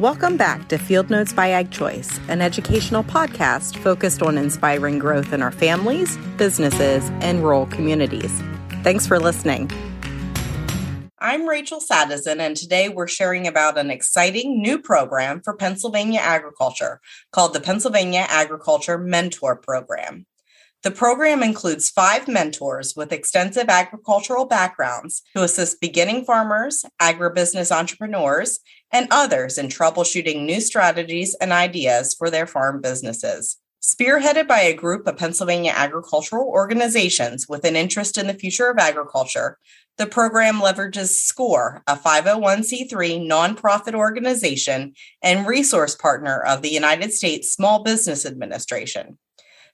Welcome back to Field Notes by Ag Choice, an educational podcast focused on inspiring growth in our families, businesses, and rural communities. Thanks for listening. I'm Rachel Sadison, and today we're sharing about an exciting new program for Pennsylvania agriculture called the Pennsylvania Agriculture Mentor Program. The program includes five mentors with extensive agricultural backgrounds who assist beginning farmers, agribusiness entrepreneurs, and others in troubleshooting new strategies and ideas for their farm businesses. Spearheaded by a group of Pennsylvania agricultural organizations with an interest in the future of agriculture, the program leverages SCORE, a 501c3 nonprofit organization and resource partner of the United States Small Business Administration.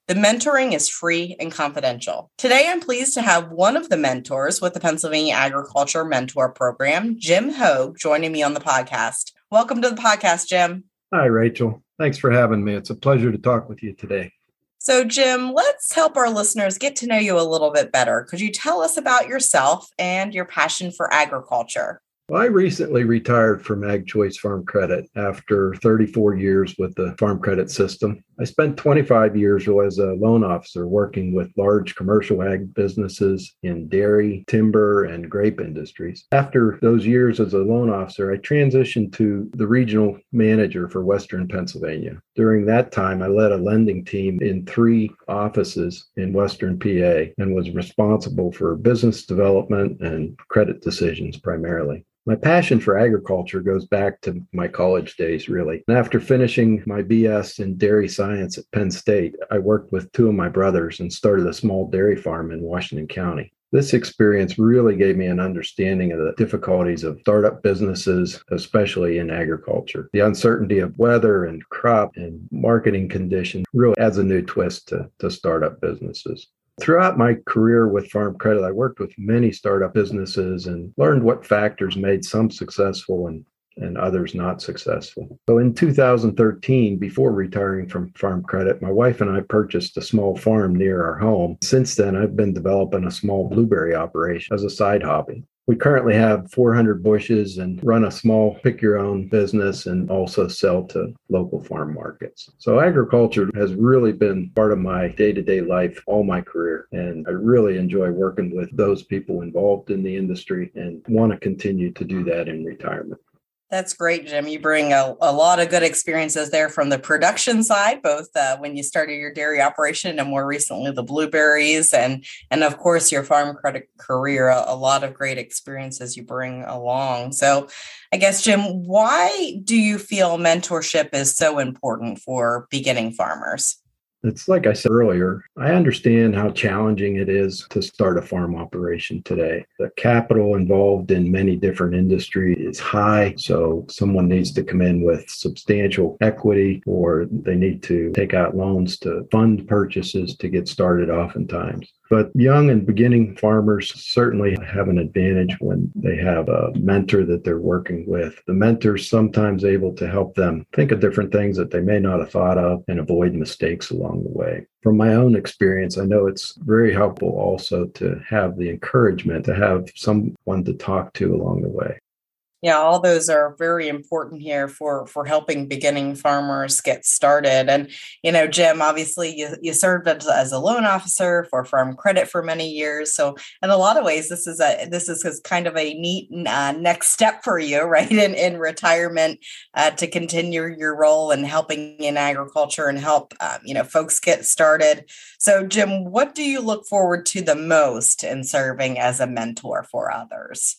The mentoring is free and confidential. Today, I'm pleased to have one of the mentors with the Pennsylvania Agriculture Mentor Program, Jim Hogue, joining me on the podcast. Welcome to the podcast, Jim. Hi, Rachel. Thanks for having me. It's a pleasure to talk with you today. So, Jim, let's help our listeners get to know you a little bit better. Could you tell us about yourself and your passion for agriculture? Well, I recently retired from Ag Choice Farm Credit after 34 years with the farm credit system. I spent 25 years as a loan officer working with large commercial ag businesses in dairy, timber, and grape industries. After those years as a loan officer, I transitioned to the regional manager for Western Pennsylvania. During that time, I led a lending team in three offices in Western PA and was responsible for business development and credit decisions primarily. My passion for agriculture goes back to my college days, really. And after finishing my BS in dairy science at Penn State, I worked with two of my brothers and started a small dairy farm in Washington County. This experience really gave me an understanding of the difficulties of startup businesses, especially in agriculture. The uncertainty of weather and crop and marketing conditions really adds a new twist to, to startup businesses. Throughout my career with Farm Credit, I worked with many startup businesses and learned what factors made some successful and, and others not successful. So in 2013, before retiring from Farm Credit, my wife and I purchased a small farm near our home. Since then, I've been developing a small blueberry operation as a side hobby. We currently have 400 bushes and run a small pick your own business and also sell to local farm markets. So, agriculture has really been part of my day to day life all my career. And I really enjoy working with those people involved in the industry and want to continue to do that in retirement. That's great, Jim. You bring a, a lot of good experiences there from the production side, both uh, when you started your dairy operation and more recently the blueberries, and and of course your farm credit career. A, a lot of great experiences you bring along. So, I guess, Jim, why do you feel mentorship is so important for beginning farmers? It's like I said earlier, I understand how challenging it is to start a farm operation today. The capital involved in many different industries is high, so someone needs to come in with substantial equity or they need to take out loans to fund purchases to get started oftentimes. But young and beginning farmers certainly have an advantage when they have a mentor that they're working with. The mentor's sometimes able to help them think of different things that they may not have thought of and avoid mistakes along the way. From my own experience, I know it's very helpful also to have the encouragement to have someone to talk to along the way yeah all those are very important here for for helping beginning farmers get started. And you know jim obviously you, you served as, as a loan officer for farm credit for many years. So in a lot of ways this is a this is kind of a neat uh, next step for you right in in retirement uh, to continue your role in helping in agriculture and help um, you know folks get started. So jim what do you look forward to the most in serving as a mentor for others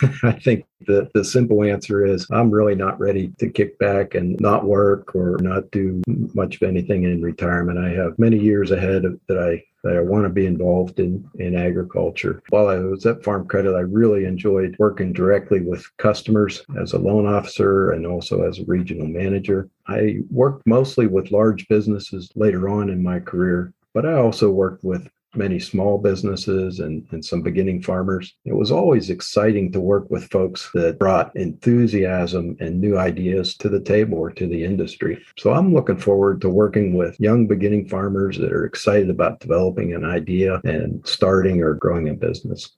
I think the, the simple answer is I'm really not ready to kick back and not work or not do much of anything in retirement. I have many years ahead of, that I that I want to be involved in in agriculture. While I was at Farm Credit, I really enjoyed working directly with customers as a loan officer and also as a regional manager. I worked mostly with large businesses later on in my career, but I also worked with many small businesses and, and some beginning farmers. It was always exciting to work with folks that brought enthusiasm and new ideas to the table or to the industry. So I'm looking forward to working with young beginning farmers that are excited about developing an idea and starting or growing a business.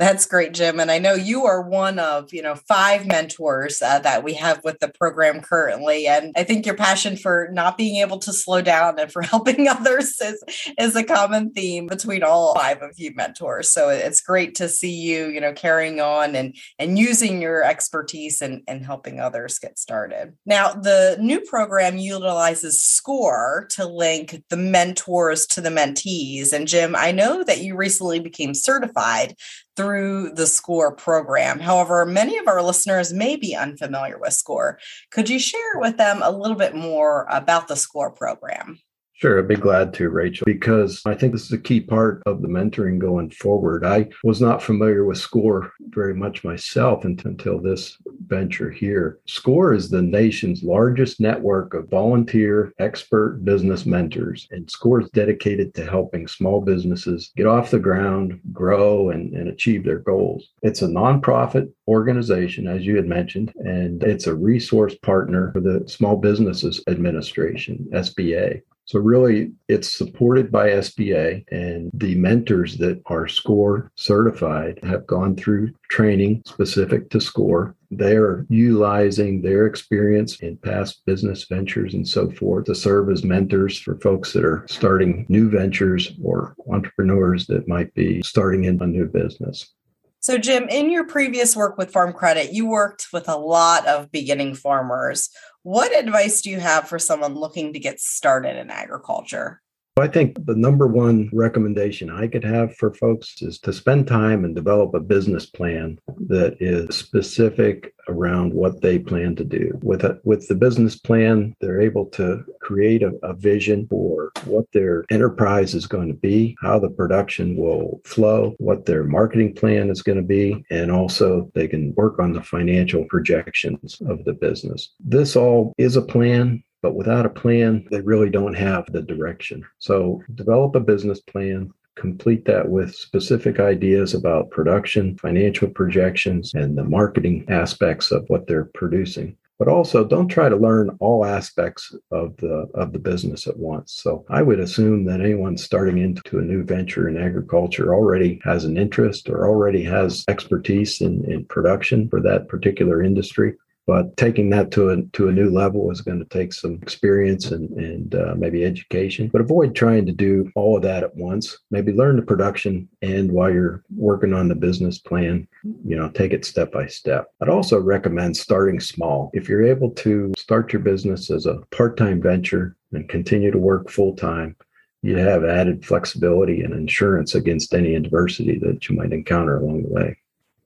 That's great, Jim. And I know you are one of, you know, five mentors uh, that we have with the program currently. And I think your passion for not being able to slow down and for helping others is, is a common theme between all five of you mentors. So it's great to see you, you know, carrying on and, and using your expertise and, and helping others get started. Now, the new program utilizes SCORE to link the mentors to the mentees. And Jim, I know that you recently became certified through the SCORE program. However, many of our listeners may be unfamiliar with SCORE. Could you share with them a little bit more about the SCORE program? Sure, I'd be glad to, Rachel, because I think this is a key part of the mentoring going forward. I was not familiar with SCORE very much myself until this venture here. SCORE is the nation's largest network of volunteer expert business mentors, and SCORE is dedicated to helping small businesses get off the ground, grow, and, and achieve their goals. It's a nonprofit organization, as you had mentioned, and it's a resource partner for the Small Businesses Administration, SBA. So, really, it's supported by SBA, and the mentors that are SCORE certified have gone through training specific to SCORE. They are utilizing their experience in past business ventures and so forth to serve as mentors for folks that are starting new ventures or entrepreneurs that might be starting in a new business. So, Jim, in your previous work with Farm Credit, you worked with a lot of beginning farmers. What advice do you have for someone looking to get started in agriculture? I think the number one recommendation I could have for folks is to spend time and develop a business plan that is specific around what they plan to do. With a, with the business plan, they're able to create a, a vision for what their enterprise is going to be, how the production will flow, what their marketing plan is going to be, and also they can work on the financial projections of the business. This all is a plan but without a plan, they really don't have the direction. So develop a business plan, complete that with specific ideas about production, financial projections, and the marketing aspects of what they're producing. But also don't try to learn all aspects of the of the business at once. So I would assume that anyone starting into a new venture in agriculture already has an interest or already has expertise in, in production for that particular industry but taking that to a to a new level is going to take some experience and and uh, maybe education. But avoid trying to do all of that at once. Maybe learn the production, and while you're working on the business plan, you know, take it step by step. I'd also recommend starting small. If you're able to start your business as a part-time venture and continue to work full time, you have added flexibility and insurance against any adversity that you might encounter along the way.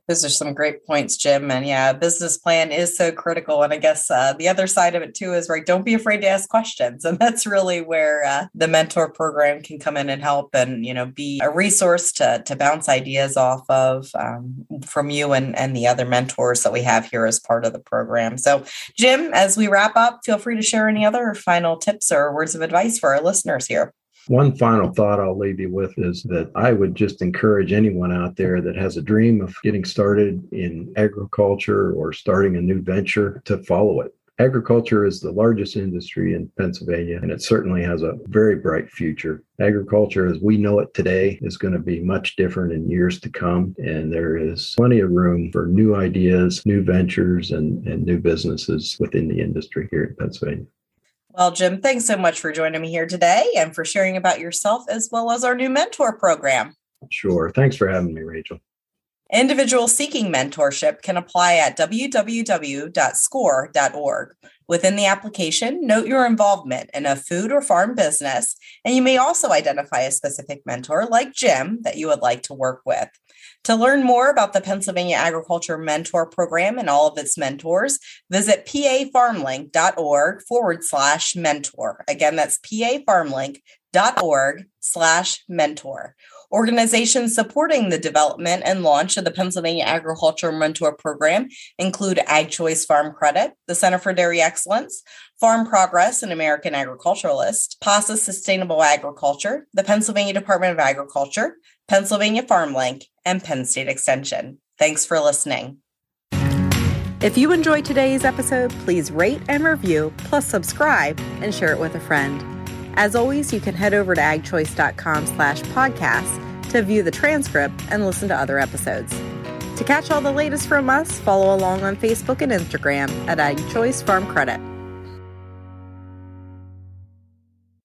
Those are some great points, Jim. And yeah, business plan is so critical. And I guess uh, the other side of it too is right. Don't be afraid to ask questions, and that's really where uh, the mentor program can come in and help, and you know, be a resource to to bounce ideas off of um, from you and and the other mentors that we have here as part of the program. So, Jim, as we wrap up, feel free to share any other final tips or words of advice for our listeners here. One final thought I'll leave you with is that I would just encourage anyone out there that has a dream of getting started in agriculture or starting a new venture to follow it. Agriculture is the largest industry in Pennsylvania, and it certainly has a very bright future. Agriculture, as we know it today, is going to be much different in years to come, and there is plenty of room for new ideas, new ventures, and, and new businesses within the industry here in Pennsylvania. Well, Jim, thanks so much for joining me here today and for sharing about yourself as well as our new mentor program. Sure. Thanks for having me, Rachel. Individuals seeking mentorship can apply at www.score.org. Within the application, note your involvement in a food or farm business, and you may also identify a specific mentor like Jim that you would like to work with. To learn more about the Pennsylvania Agriculture Mentor Program and all of its mentors, visit pafarmlink.org forward slash mentor. Again, that's pafarmlink.org slash mentor. Organizations supporting the development and launch of the Pennsylvania Agriculture Mentor Program include Ag Choice Farm Credit, the Center for Dairy Excellence, Farm Progress and American Agriculturist, PASA Sustainable Agriculture, the Pennsylvania Department of Agriculture, Pennsylvania FarmLink, and Penn State Extension. Thanks for listening. If you enjoyed today's episode, please rate and review, plus subscribe and share it with a friend. As always, you can head over to agchoice.com slash podcast to view the transcript and listen to other episodes. To catch all the latest from us, follow along on Facebook and Instagram at AgChoice Farm Credit.